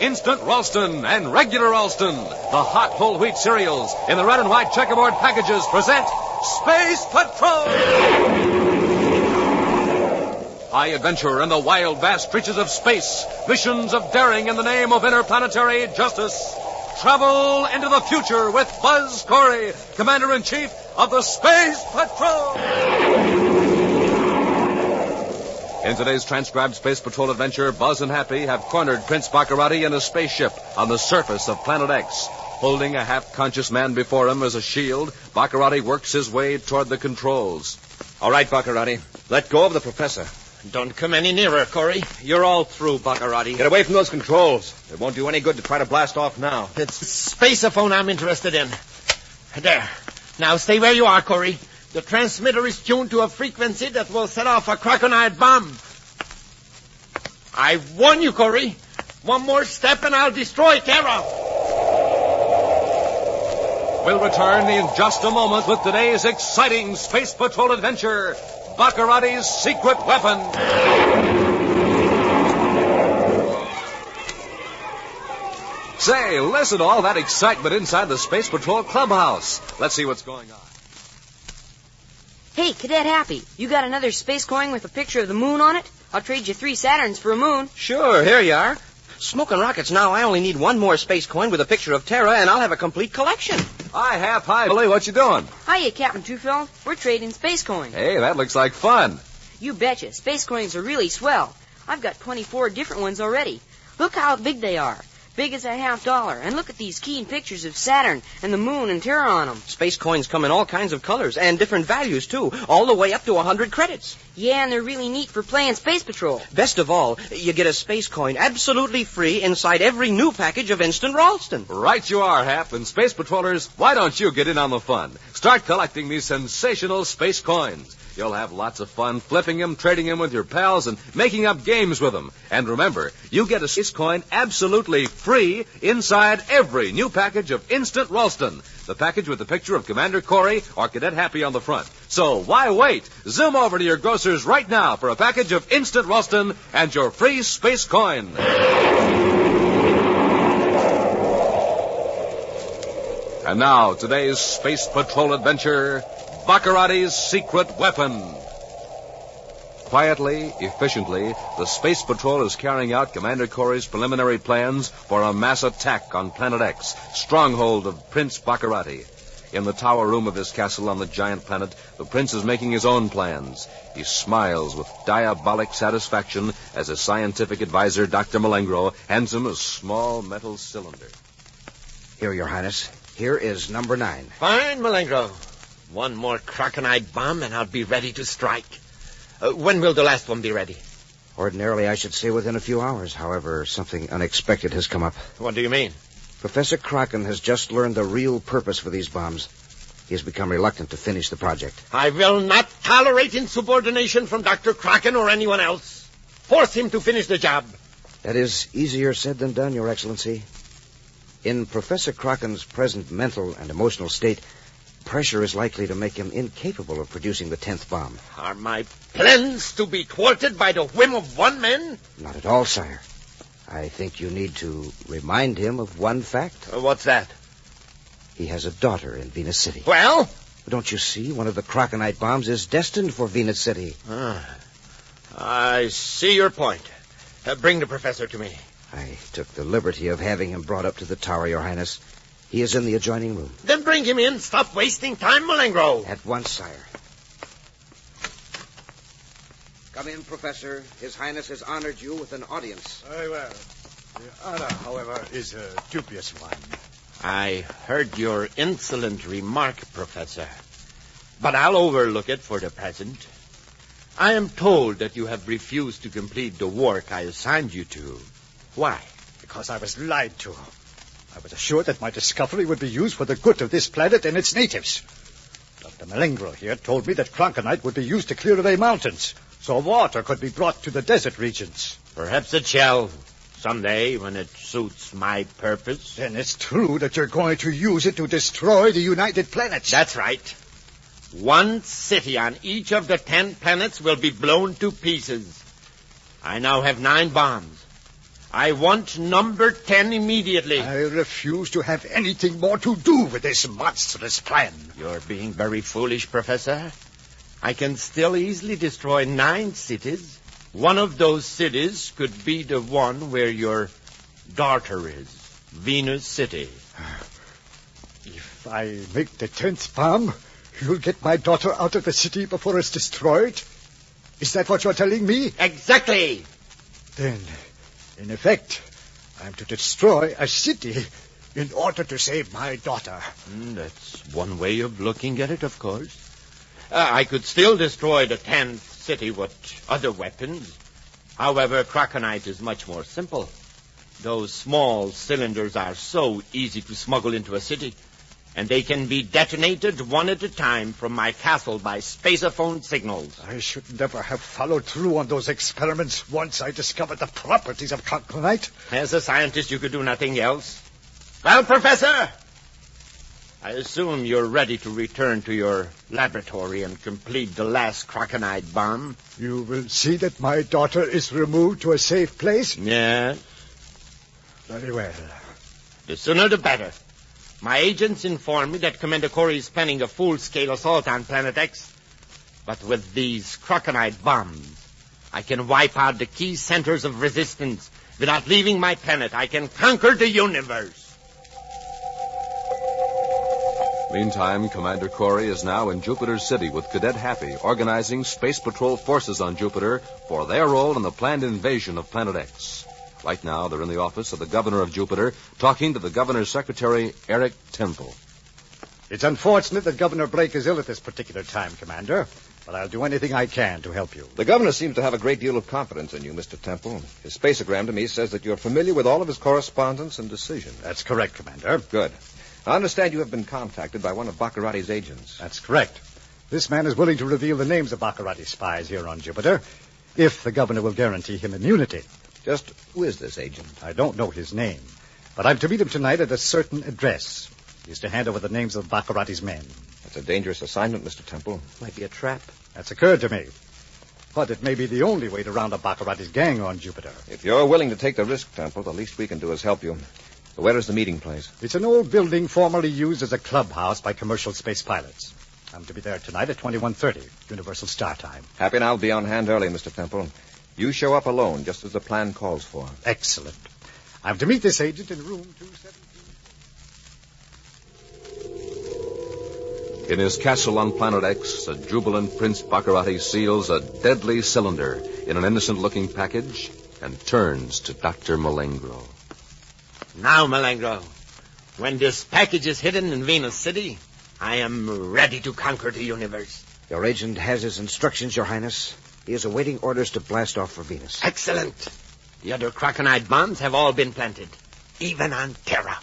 Instant Ralston and Regular Ralston, the hot whole wheat cereals in the red and white checkerboard packages present Space Patrol! High adventure in the wild, vast reaches of space. Missions of daring in the name of interplanetary justice. Travel into the future with Buzz Corey, Commander in Chief of the Space Patrol. In today's transcribed Space Patrol adventure, Buzz and Happy have cornered Prince Baccarati in a spaceship on the surface of Planet X. Holding a half-conscious man before him as a shield, Baccarati works his way toward the controls. All right, Baccarati. Let go of the professor. Don't come any nearer, Corey. You're all through, Baccarati. Get away from those controls. It won't do any good to try to blast off now. It's the spaceophone I'm interested in. There. Now stay where you are, Corey. The transmitter is tuned to a frequency that will set off a crocodile bomb. I warn you, Corey. One more step and I'll destroy Terra. We'll return in just a moment with today's exciting Space Patrol adventure, Baccarati's secret weapon. Say, listen to all that excitement inside the Space Patrol clubhouse. Let's see what's going on. Hey, Cadet Happy, you got another space coin with a picture of the moon on it? I'll trade you three Saturns for a moon. Sure, here you are. Smoking rockets now. I only need one more space coin with a picture of Terra, and I'll have a complete collection. Hi, Hap. Hi, Billy. What you doing? Hiya, Captain Tufeld. We're trading space coins. Hey, that looks like fun. You betcha. Space coins are really swell. I've got 24 different ones already. Look how big they are. Big as a half dollar. And look at these keen pictures of Saturn and the moon and Terra on them. Space coins come in all kinds of colors and different values, too, all the way up to a 100 credits. Yeah, and they're really neat for playing Space Patrol. Best of all, you get a space coin absolutely free inside every new package of Instant Ralston. Right you are, Hap. And Space Patrollers, why don't you get in on the fun? Start collecting these sensational space coins. You'll have lots of fun flipping them, trading them with your pals, and making up games with them. And remember, you get a space coin absolutely free inside every new package of Instant Ralston. The package with the picture of Commander Corey or Cadet Happy on the front. So why wait? Zoom over to your grocers right now for a package of Instant Ralston and your free space coin. And now, today's Space Patrol adventure, Baccarati's secret weapon. Quietly, efficiently, the Space Patrol is carrying out Commander Corey's preliminary plans for a mass attack on Planet X, stronghold of Prince Baccarati. In the tower room of his castle on the giant planet, the prince is making his own plans. He smiles with diabolic satisfaction as his scientific advisor, Dr. Malengro, hands him a small metal cylinder. Here, Your Highness. Here is number nine. Fine, Malengro. One more crocodile bomb and I'll be ready to strike. Uh, when will the last one be ready? Ordinarily, I should say within a few hours. However, something unexpected has come up. What do you mean? Professor Kraken has just learned the real purpose for these bombs. He has become reluctant to finish the project. I will not tolerate insubordination from Dr. Kraken or anyone else. Force him to finish the job. That is easier said than done, Your Excellency. In Professor Kraken's present mental and emotional state, pressure is likely to make him incapable of producing the tenth bomb. Are my plans to be thwarted by the whim of one man? Not at all, sire. I think you need to remind him of one fact. Uh, what's that? He has a daughter in Venus City. Well? Don't you see? One of the Croconite bombs is destined for Venus City. Ah, I see your point. Uh, bring the professor to me. I took the liberty of having him brought up to the tower, Your Highness. He is in the adjoining room. Then bring him in. Stop wasting time, Malengro. At once, sire. Come in, Professor. His Highness has honored you with an audience. Very well. The honor, however, is a dubious one. I heard your insolent remark, Professor. But I'll overlook it for the present. I am told that you have refused to complete the work I assigned you to. Why? Because I was lied to. I was assured that my discovery would be used for the good of this planet and its natives. Dr. Malengro here told me that Cronkonite would be used to clear away mountains, so water could be brought to the desert regions. Perhaps it shall. Someday, when it suits my purpose. Then it's true that you're going to use it to destroy the United Planets. That's right. One city on each of the ten planets will be blown to pieces. I now have nine bombs. I want number 10 immediately. I refuse to have anything more to do with this monstrous plan. You're being very foolish, Professor. I can still easily destroy nine cities. One of those cities could be the one where your daughter is, Venus City. If I make the tenth bomb, you'll get my daughter out of the city before it's destroyed? Is that what you're telling me? Exactly. Then, in effect, I'm to destroy a city in order to save my daughter. Mm, that's one way of looking at it, of course. Uh, I could still destroy the tenth city with other weapons. However, Krakenite is much more simple. Those small cylinders are so easy to smuggle into a city, and they can be detonated one at a time from my castle by spaceophone signals. I should never have followed through on those experiments once I discovered the properties of Krakenite. As a scientist, you could do nothing else. Well, Professor, I assume you're ready to return to your laboratory and complete the last Krakenite bomb. You will see that my daughter is removed to a safe place? Yes. Very well. The sooner the better. My agents inform me that Commander Corey is planning a full-scale assault on Planet X. But with these Krakenite bombs, I can wipe out the key centers of resistance. Without leaving my planet, I can conquer the universe. Meantime, Commander Corey is now in Jupiter City with Cadet Happy, organizing Space Patrol forces on Jupiter for their role in the planned invasion of Planet X. Right now, they're in the office of the governor of Jupiter, talking to the governor's secretary, Eric Temple. It's unfortunate that Governor Blake is ill at this particular time, Commander, but I'll do anything I can to help you. The governor seems to have a great deal of confidence in you, Mr. Temple. His spaceogram to me says that you're familiar with all of his correspondence and decisions. That's correct, Commander. Good. I understand you have been contacted by one of Baccarati's agents. That's correct. This man is willing to reveal the names of Baccarati's spies here on Jupiter, if the governor will guarantee him immunity. Just who is this agent? I don't know his name, but I'm to meet him tonight at a certain address. He's to hand over the names of Baccarati's men. That's a dangerous assignment, Mr. Temple. Might be a trap. That's occurred to me. But it may be the only way to round up Baccarati's gang on Jupiter. If you're willing to take the risk, Temple, the least we can do is help you. Where is the meeting place? It's an old building formerly used as a clubhouse by commercial space pilots. I'm to be there tonight at 2130, Universal Star Time. Happy and I'll be on hand early, Mr. Temple. You show up alone, just as the plan calls for. Excellent. I'm to meet this agent in room 217. In his castle on Planet X, a jubilant Prince Baccarati seals a deadly cylinder in an innocent-looking package and turns to Dr. Malengro. Now, Malengro, when this package is hidden in Venus City, I am ready to conquer the universe. Your agent has his instructions, Your Highness. He is awaiting orders to blast off for Venus. Excellent. The other Krakenite bombs have all been planted, even on Terra.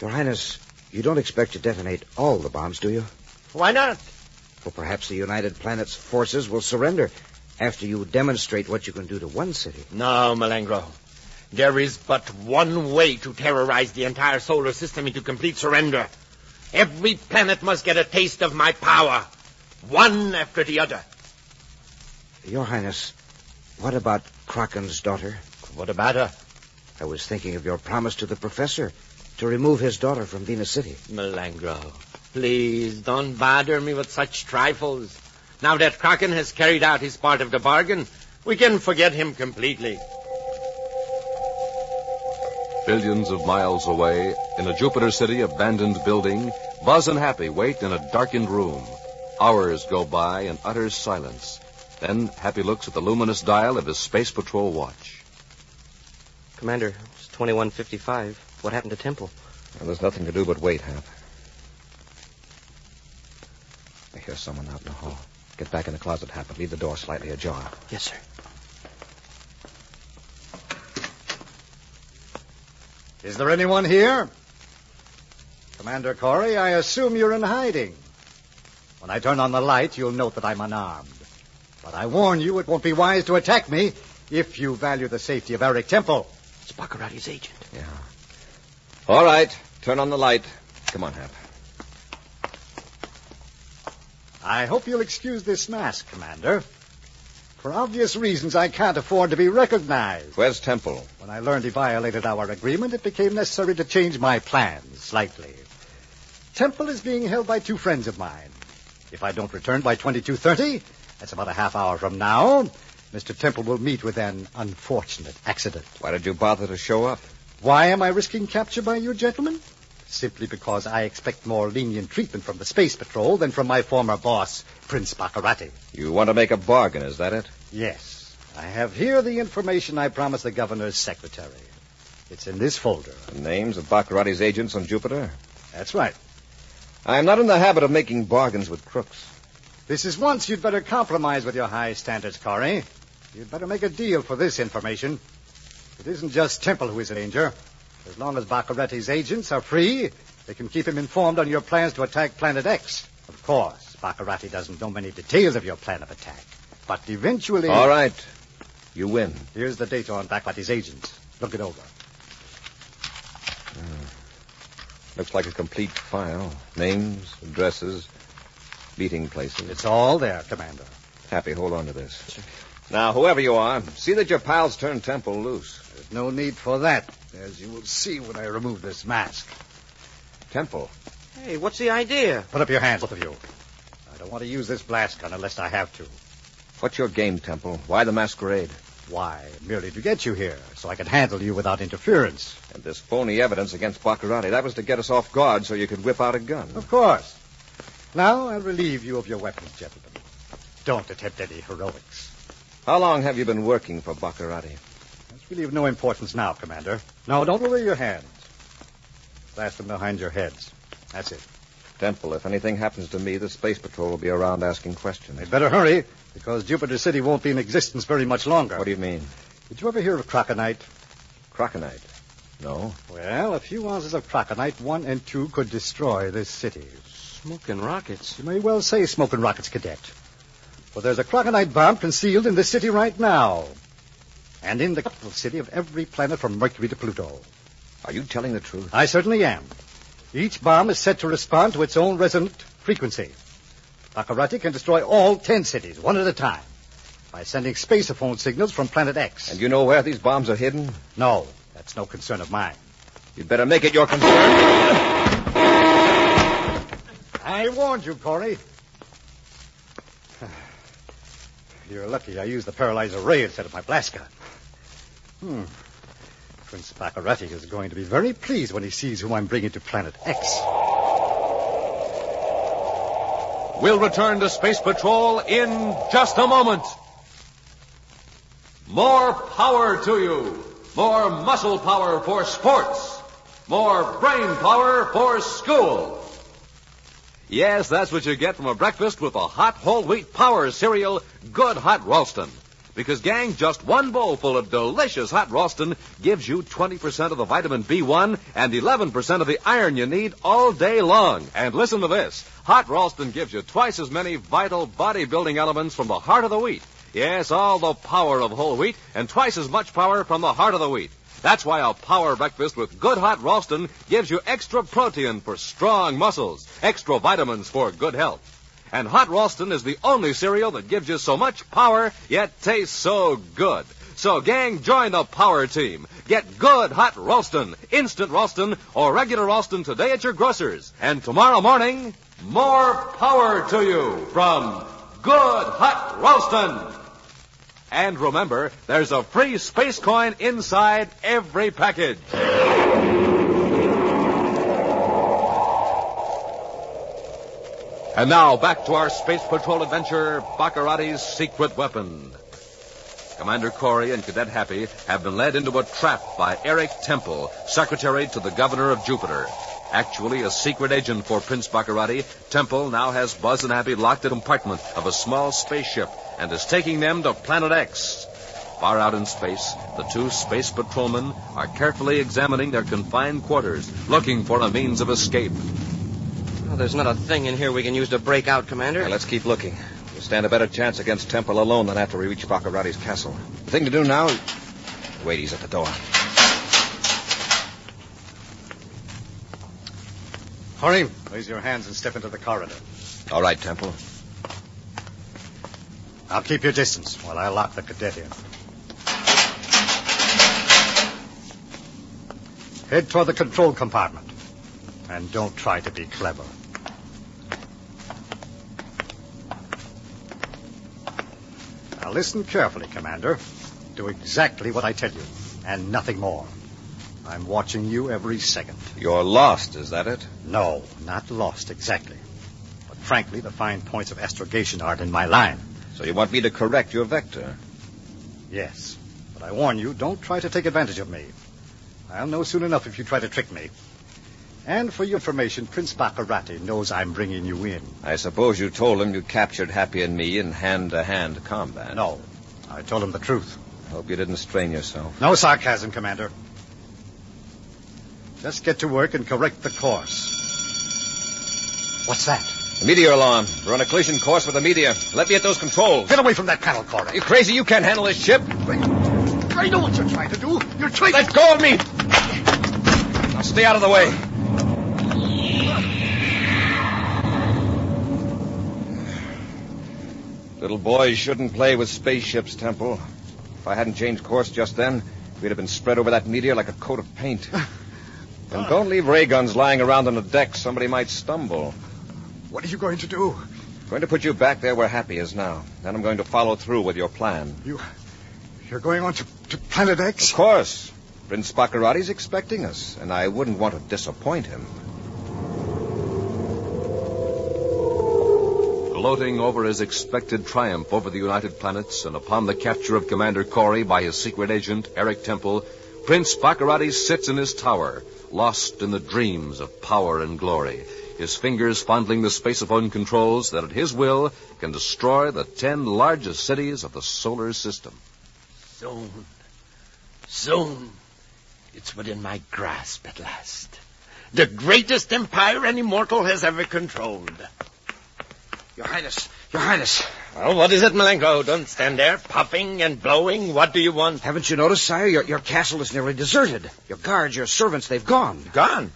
Your Highness, you don't expect to detonate all the bombs, do you? Why not? Well, perhaps the United Planets forces will surrender after you demonstrate what you can do to one city. No, Malengro. There is but one way to terrorize the entire solar system into complete surrender. Every planet must get a taste of my power, one after the other. Your Highness, what about Kraken's daughter? What about her? I was thinking of your promise to the professor to remove his daughter from Venus City. Malengro, please don't bother me with such trifles. Now that Kraken has carried out his part of the bargain, we can forget him completely. Billions of miles away, in a Jupiter City abandoned building, Buzz and Happy wait in a darkened room. Hours go by in utter silence. Then Happy looks at the luminous dial of his Space Patrol watch. Commander, it's 2155. What happened to Temple? Well, there's nothing to do but wait, Hap. I hear someone out in the hall. Get back in the closet, Hap, and leave the door slightly ajar. Yes, sir. Is there anyone here? Commander Corey, I assume you're in hiding. When I turn on the light, you'll note that I'm unarmed. But I warn you, it won't be wise to attack me if you value the safety of Eric Temple. It's Baccarati's agent. Yeah. All right. Turn on the light. Come on, Hap. I hope you'll excuse this mask, Commander. For obvious reasons, I can't afford to be recognized. Where's Temple? When I learned he violated our agreement, it became necessary to change my plans slightly. Temple is being held by two friends of mine. If I don't return by 2230, that's about a half hour from now, Mr. Temple will meet with an unfortunate accident. Why did you bother to show up? Why am I risking capture by you gentlemen? Simply because I expect more lenient treatment from the Space Patrol than from my former boss, Prince Baccarati. You want to make a bargain, is that it? Yes. I have here the information I promised the governor's secretary. It's in this folder. The names of Baccarati's agents on Jupiter? That's right. I am not in the habit of making bargains with crooks. This is once you'd better compromise with your high standards, Corey. You'd better make a deal for this information. It isn't just Temple who is in danger. As long as Baccarati's agents are free, they can keep him informed on your plans to attack Planet X. Of course, Baccarati doesn't know many details of your plan of attack. But eventually... All right. You win. Here's the data on Baccarati's agents. Look it over. Hmm. Looks like a complete file. Names, addresses, meeting places. It's all there, Commander. Happy, hold on to this. Now, whoever you are, see that your pals turn Temple loose. There's no need for that, as you will see when I remove this mask. Temple. Hey, what's the idea? Put up your hands, both of you. I don't want to use this blast gun unless I have to. What's your game, Temple? Why the masquerade? Why, merely to get you here, so I could handle you without interference. And this phony evidence against Baccarati, that was to get us off guard so you could whip out a gun. Of course. Now I'll relieve you of your weapons, gentlemen. Don't attempt any heroics. How long have you been working for Baccarati? That's really of no importance now, Commander. No, don't lower your hands. Blast them behind your heads. That's it. Temple, if anything happens to me, the Space Patrol will be around asking questions. They'd better hurry, because Jupiter City won't be in existence very much longer. What do you mean? Did you ever hear of Croconite? Croconite? No. Well, a few ounces of Croconite, one and two, could destroy this city. Smoking rockets. You may well say smoking rockets, Cadet. For there's a Croconite bomb concealed in this city right now. And in the capital city of every planet from Mercury to Pluto. Are you telling the truth? I certainly am. Each bomb is set to respond to its own resonant frequency. Baccarati can destroy all ten cities, one at a time, by sending spaceophone signals from planet X. And you know where these bombs are hidden? No, that's no concern of mine. You'd better make it your concern. I warned you, Corey. You're lucky I used the paralyzer ray instead of my blast gun. Hmm. Prince Baccarati is going to be very pleased when he sees who I'm bringing to planet X. We'll return to Space Patrol in just a moment. More power to you. More muscle power for sports. More brain power for school. Yes, that's what you get from a breakfast with a hot whole wheat power cereal, Good Hot Ralston. Because, gang, just one bowl full of delicious hot Ralston gives you 20% of the vitamin B1 and 11% of the iron you need all day long. And listen to this. Hot Ralston gives you twice as many vital bodybuilding elements from the heart of the wheat. Yes, all the power of whole wheat and twice as much power from the heart of the wheat. That's why a power breakfast with good hot Ralston gives you extra protein for strong muscles, extra vitamins for good health. And Hot Ralston is the only cereal that gives you so much power, yet tastes so good. So, gang, join the power team. Get good Hot Ralston, instant Ralston, or regular Ralston today at your grocer's. And tomorrow morning, more power to you from Good Hot Ralston. And remember, there's a free space coin inside every package. And now back to our Space Patrol adventure, Baccarati's secret weapon. Commander Corey and Cadet Happy have been led into a trap by Eric Temple, secretary to the governor of Jupiter. Actually a secret agent for Prince Baccarati, Temple now has Buzz and Happy locked in a compartment of a small spaceship and is taking them to Planet X. Far out in space, the two space patrolmen are carefully examining their confined quarters, looking for a means of escape. Well, there's not a thing in here we can use to break out, Commander. Now, let's keep looking. We'll stand a better chance against Temple alone than after we reach Baccarati's castle. The thing to do now is... Wait, he's at the door. Hurry, raise your hands and step into the corridor. All right, Temple. I'll keep your distance while I lock the cadet in. Head toward the control compartment. And don't try to be clever. Now listen carefully, Commander. Do exactly what I tell you, and nothing more. I'm watching you every second. You're lost, is that it? No, not lost exactly. But frankly, the fine points of astrogation aren't in my line. So you want me to correct your vector? Yes. But I warn you, don't try to take advantage of me. I'll know soon enough if you try to trick me. And for your information, Prince Baccarati knows I'm bringing you in. I suppose you told him you captured Happy and me in hand-to-hand combat. No, I told him the truth. I Hope you didn't strain yourself. No sarcasm, Commander. Just get to work and correct the course. What's that? A meteor alarm. We're on a collision course with a meteor. Let me at those controls. Get away from that panel, Corey. You crazy? You can't handle this ship. I know what you're trying to do. You're trying Let go of me. Now stay out of the way. Little boys shouldn't play with spaceships, Temple. If I hadn't changed course just then, we'd have been spread over that meteor like a coat of paint. And don't leave ray guns lying around on the deck. Somebody might stumble. What are you going to do? I'm Going to put you back there where Happy is now. Then I'm going to follow through with your plan. You... You're going on to, to Planet X? Of course. Prince Baccarati's expecting us, and I wouldn't want to disappoint him. Gloating over his expected triumph over the United Planets and upon the capture of Commander Corey by his secret agent, Eric Temple, Prince Baccarati sits in his tower, lost in the dreams of power and glory, his fingers fondling the spaceophone controls that at his will can destroy the ten largest cities of the solar system. Soon. Soon. It's within my grasp at last. The greatest empire any mortal has ever controlled. Your Highness, Your Highness. Well, what is it, Malengro? Don't stand there puffing and blowing. What do you want? Haven't you noticed, sire? Your, your castle is nearly deserted. Your guards, your servants, they've gone. Gone.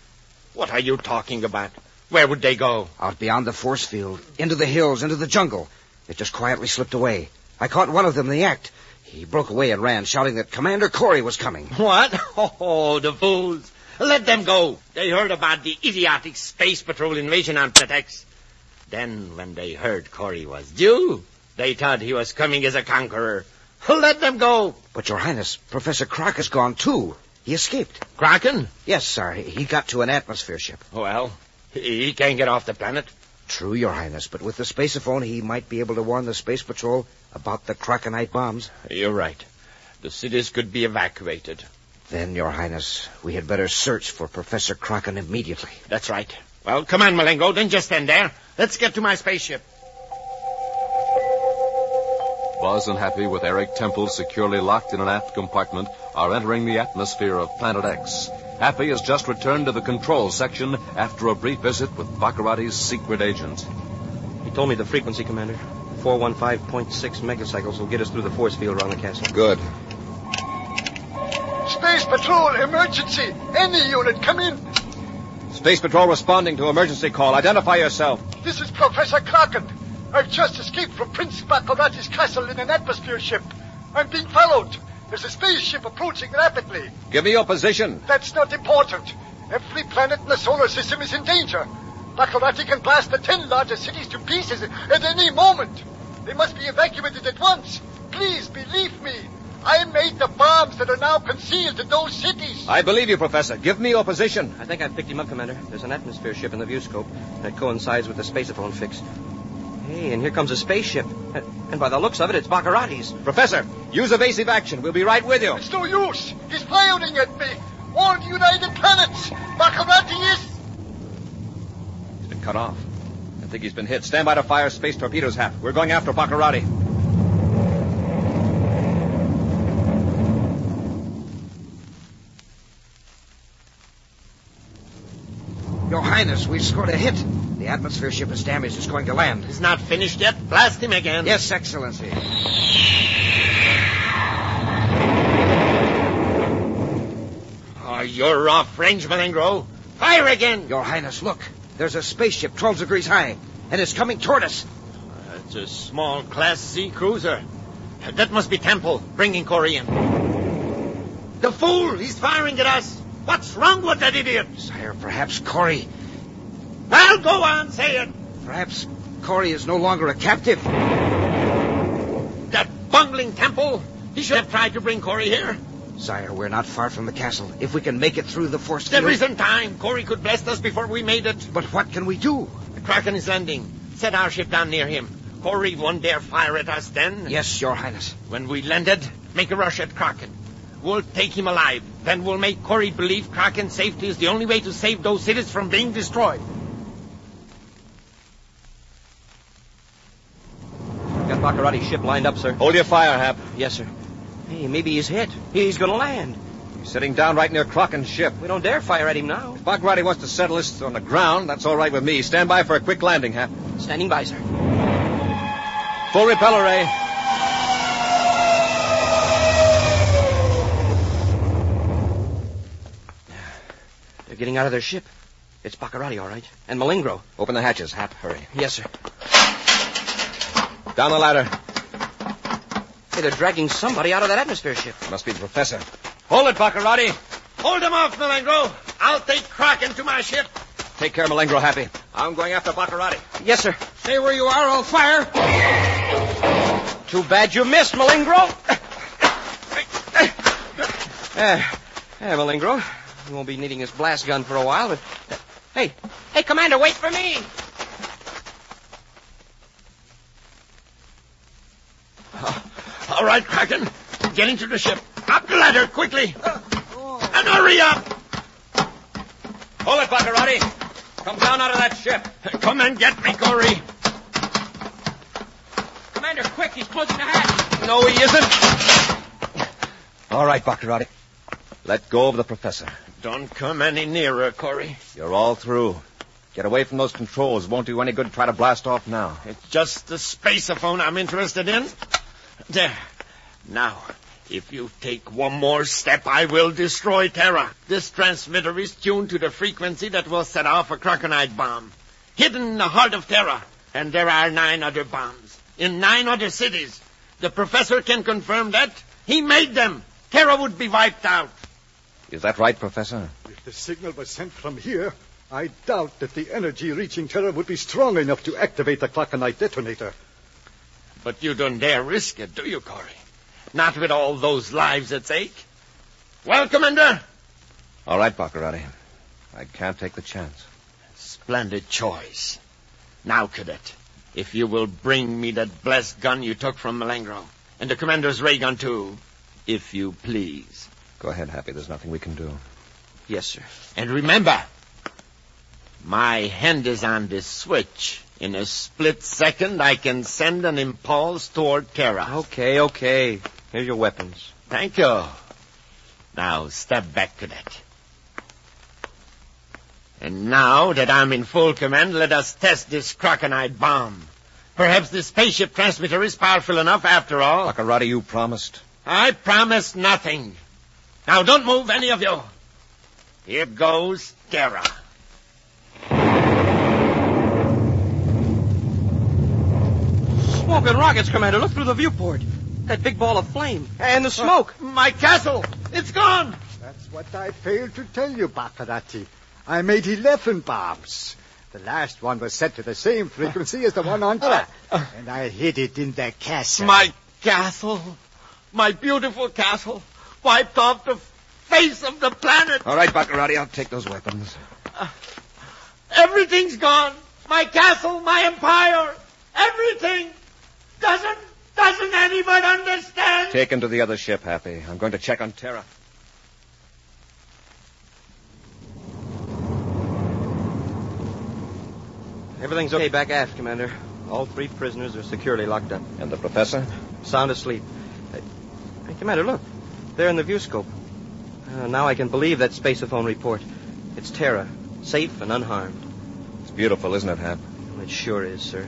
What are you talking about? Where would they go? Out beyond the force field, into the hills, into the jungle. They just quietly slipped away. I caught one of them in the act. He broke away and ran, shouting that Commander Corey was coming. What? Oh, the fools. Let them go. They heard about the idiotic space patrol invasion on Planet X. Then, when they heard Corey was due, they thought he was coming as a conqueror. Let them go. But, Your Highness, Professor Croc has gone, too. He escaped. Kraken? Yes, sir. He got to an atmosphere ship. Well, he can't get off the planet. True, Your Highness, but with the spaceophone, he might be able to warn the space patrol about the Krakenite bombs. You're right. The cities could be evacuated. Then, Your Highness, we had better search for Professor Kraken immediately. That's right. Well, come on, Malengro. Don't just stand there. Let's get to my spaceship. Buzz and Happy, with Eric Temple securely locked in an aft compartment, are entering the atmosphere of Planet X. Happy has just returned to the control section after a brief visit with Baccarati's secret agent. He told me the frequency, Commander. 415.6 megacycles will get us through the force field around the castle. Good. Space Patrol, emergency! Any unit, come in! Space Patrol responding to emergency call. Identify yourself. This is Professor Kraken. I've just escaped from Prince Baccarati's castle in an atmosphere ship. I'm being followed. There's a spaceship approaching rapidly. Give me your position. That's not important. Every planet in the solar system is in danger. Baccarati can blast the ten largest cities to pieces at any moment. They must be evacuated at once. Please believe me. I made the bombs that are now concealed in those cities. I believe you, Professor. Give me your position. I think I've picked him up, Commander. There's an atmosphere ship in the view scope that coincides with the spaceophone fix. Hey, and here comes a spaceship. And by the looks of it, it's Baccarati's. Professor, use evasive action. We'll be right with you. It's no use. He's firing at me. All the United Planets. Baccarati is... He's been cut off. I think he's been hit. Stand by to fire space torpedoes, Hap. We're going after Baccarati. Highness, we've scored a hit. The atmosphere ship is damaged. It's going to land. He's not finished yet. Blast him again. Yes, Excellency. Oh, you're off range, Malengro. Fire again. Your Highness, look. There's a spaceship 12 degrees high, and it's coming toward us. Uh, it's a small Class C cruiser. Uh, that must be Temple bringing Corey in. The fool! He's firing at us! What's wrong with that idiot? Sire, perhaps Corey. Well, go on, say it. Perhaps Corey is no longer a captive. That bungling Temple! He should have tried to bring Corey here. Sire, we're not far from the castle. If we can make it through the force There field- isn't time. Corey could blast us before we made it. But what can we do? The Kraken is landing. Set our ship down near him. Corey won't dare fire at us then. Yes, Your Highness. When we landed, make a rush at Kraken. We'll take him alive. Then we'll make Corey believe Kraken's safety is the only way to save those cities from being destroyed. Got Baccarati's ship lined up, sir. Hold your fire, Hap. Yes, sir. Hey, maybe he's hit. He's gonna land. He's sitting down right near Kraken's ship. We don't dare fire at him now. If Baccarati wants to settle this on the ground, that's all right with me. Stand by for a quick landing, Hap. Standing by, sir. Full repeller ray. They're getting out of their ship. It's Baccarati, all right. And Malengro. Open the hatches, Hap. Hurry. Yes, sir. Down the ladder. Hey, they're dragging somebody out of that atmosphere ship. Must be the professor. Hold it, Baccarati. Hold him off, Malengro. I'll take Kraken to my ship. Take care, Malengro, Happy. I'm going after Baccarati. Yes, sir. Stay where you are, I'll fire. Too bad you missed, Malengro. Eh, eh, Malengro. You won't be needing this blast gun for a while, but... uh, hey, hey, Commander, wait for me. Right, Kraken. Get into the ship. Up the ladder, quickly. And hurry up. Hold it, Baccarati. Come down out of that ship. Come and get me, Corey. Commander, quick, he's closing the hatch. No, he isn't. All right, Baccarati. Let go of the professor. Don't come any nearer, Corey. You're all through. Get away from those controls. Won't do any good to try to blast off now. It's just the spaceophone I'm interested in. There. Now, if you take one more step, I will destroy Terra. This transmitter is tuned to the frequency that will set off a Croconite bomb. Hidden in the heart of Terra. And there are nine other bombs. In nine other cities. The professor can confirm that. He made them. Terra would be wiped out. Is that right, Professor? If the signal was sent from here, I doubt that the energy reaching Terra would be strong enough to activate the Clockonite detonator. But you don't dare risk it, do you, Corey? Not with all those lives at stake. Well, Commander? All right, Baccarati. I can't take the chance. Splendid choice. Now, Cadet, if you will bring me that blast gun you took from Malengro, and the Commander's ray gun, too, if you please. Go ahead, Happy. There's nothing we can do. Yes, sir. And remember, my hand is on this switch. In a split second, I can send an impulse toward Terra. Okay, okay. Here's your weapons. Thank you. Now, step back, Cadet. And now that I'm in full command, let us test this Croconite bomb. Perhaps the spaceship transmitter is powerful enough after all. Baccarati, you promised. I promise nothing. Now, don't move, any of you. Here goes Terra. Smoke and rockets, Commander. Look through the viewport. That big ball of flame. And the uh, smoke. My castle! It's gone! That's what I failed to tell you, Baccarati. I made 11 bombs. The last one was set to the same frequency as the one on uh, top. Uh, and I hid it in the castle. My castle! My beautiful castle! Wiped off the face of the planet! All right, Baccarati, I'll take those weapons. Everything's gone! My castle, my empire, everything! Doesn't, doesn't anyone understand? Take him to the other ship, Happy. I'm going to check on Terra. Everything's okay back aft, Commander. All three prisoners are securely locked up. And the professor? Sound asleep. Hey, hey, Commander, look. There in the viewscope. Uh, now I can believe that spaceophone report. It's Terra, safe and unharmed. It's beautiful, isn't it, Hap? It sure is, sir.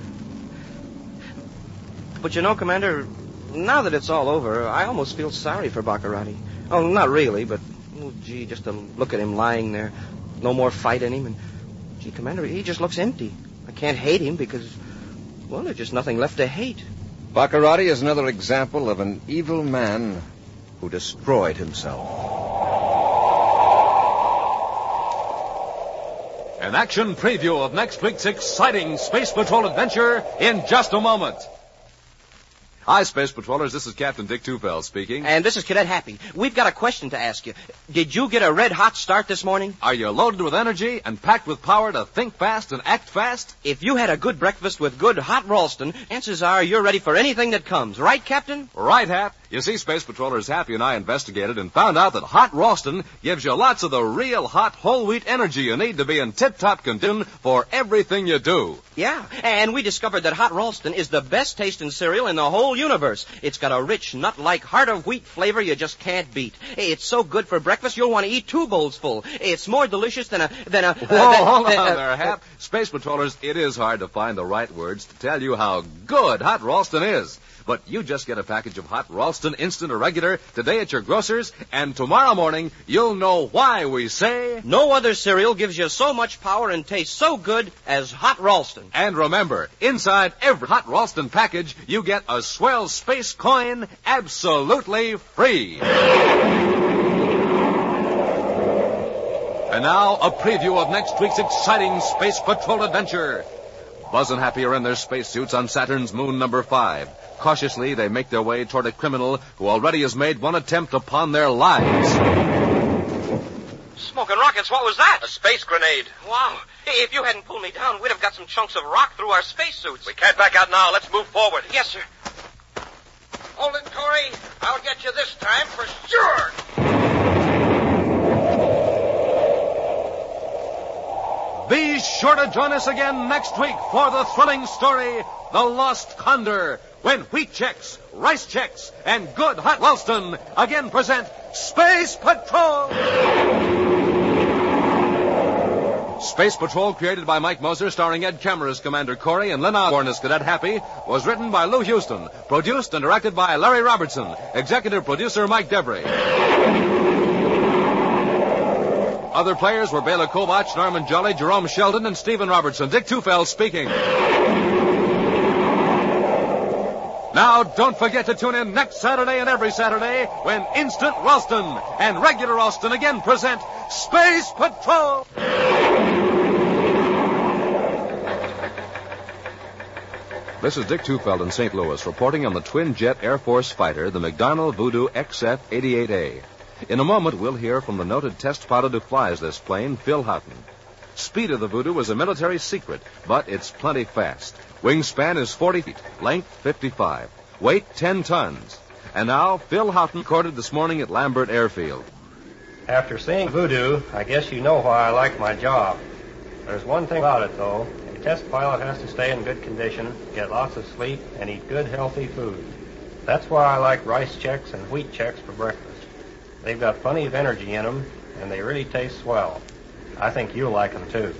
But you know, Commander, now that it's all over, I almost feel sorry for Baccarati. Oh, not really, but, oh, gee, just to look at him lying there. No more fight in him, and, gee, Commander, he just looks empty. I can't hate him because, Well, there's just nothing left to hate. Baccarati is another example of an evil man who destroyed himself. An action preview of next week's exciting Space Patrol adventure in just a moment. Hi, Space Patrollers. This is Captain Dick Tufeld speaking. And this is Cadet Happy. We've got a question to ask you. Did you get a red hot start this morning? Are you loaded with energy and packed with power to think fast and act fast? If you had a good breakfast with good hot Ralston, chances are you're ready for anything that comes. Right, Captain? Right, Hap. You see, Space Patrollers Happy and I investigated and found out that hot Ralston gives you lots of the real hot whole wheat energy you need to be in tip-top condition for everything you do. Yeah, and we discovered that hot Ralston is the best tasting cereal in the whole universe. It's got a rich, nut-like heart of wheat flavor you just can't beat. It's so good for breakfast you'll want to eat two bowls full. It's more delicious than a than a. Whoa, than- hold than- on uh, there, Hap. Space Patrollers, it is hard to find the right words to tell you how good hot Ralston is. But you just get a package of hot Ralston instant or regular today at your grocer's, and tomorrow morning you'll know why we say. No other cereal gives you so much power and tastes so good as hot Ralston. And remember, inside every hot Ralston package, you get a swell space coin absolutely free. And now, a preview of next week's exciting Space Patrol adventure. Buzz and Happy are in their spacesuits on Saturn's moon number five. Cautiously, they make their way toward a criminal who already has made one attempt upon their lives. Smoking rockets, what was that? A space grenade. Wow. If you hadn't pulled me down, we'd have got some chunks of rock through our spacesuits. We can't back out now. Let's move forward. Yes, sir. I'll get you this time for sure. Be sure to join us again next week for the thrilling story, The Lost Condor, when Wheat Checks, Rice Checks, and Good Hot Ralston again present Space Patrol! Space Patrol, created by Mike Moser, starring Ed Kemmer as Commander Corey and Lyn Osborn as Cadet Happy, was written by Lou Huston, produced and directed by Larry Robertson, executive producer Mike Debris. Other players were Bela Kovacs, Norman Jolley, Jerome Sheldon, and Stephen Robertson. Dick Tufeld speaking. Now, don't forget to tune in next Saturday and every Saturday when Instant Ralston and Regular Ralston again present Space Patrol. This is Dick Tufeld in St. Louis reporting on the twin jet Air Force fighter, the McDonnell Voodoo XF 88A. In a moment, we'll hear from the noted test pilot who flies this plane, Phil Houghton. Speed of the Voodoo is a military secret, but it's plenty fast. Wingspan is 40 feet, length 55, weight 10 tons. And now, Phil Houghton recorded this morning at Lambert Airfield. After seeing Voodoo, I guess you know why I like my job. There's one thing about it, though. A test pilot has to stay in good condition, get lots of sleep, and eat good, healthy food. That's why I like rice checks and wheat checks for breakfast. They've got plenty of energy in them, and they really taste swell. I think you'll like them, too.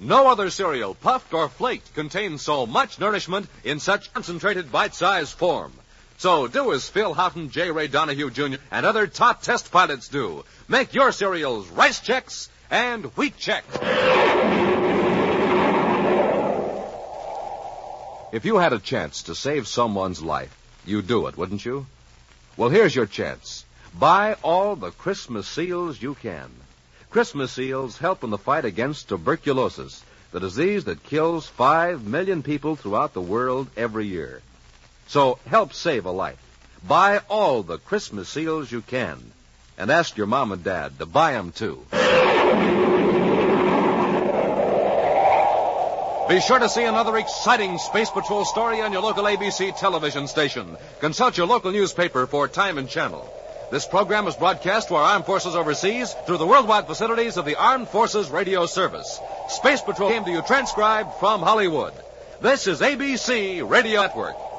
No other cereal, puffed or flaked, contains so much nourishment in such concentrated bite-sized form. So do as Phil Houghton, J. Ray Donahue Jr., and other top test pilots do. Make your cereals rice checks and wheat checks. If you had a chance to save someone's life, you'd do it, wouldn't you? Well, here's your chance. Buy all the Christmas seals you can. Christmas seals help in the fight against tuberculosis, the disease that kills five million people throughout the world every year. So help save a life. Buy all the Christmas seals you can. And ask your mom and dad to buy them too. Be sure to see another exciting Space Patrol story on your local ABC television station. Consult your local newspaper for time and channel. This program is broadcast to our armed forces overseas through the worldwide facilities of the Armed Forces Radio Service. Space Patrol came to you transcribed from Hollywood. This is ABC Radio Network.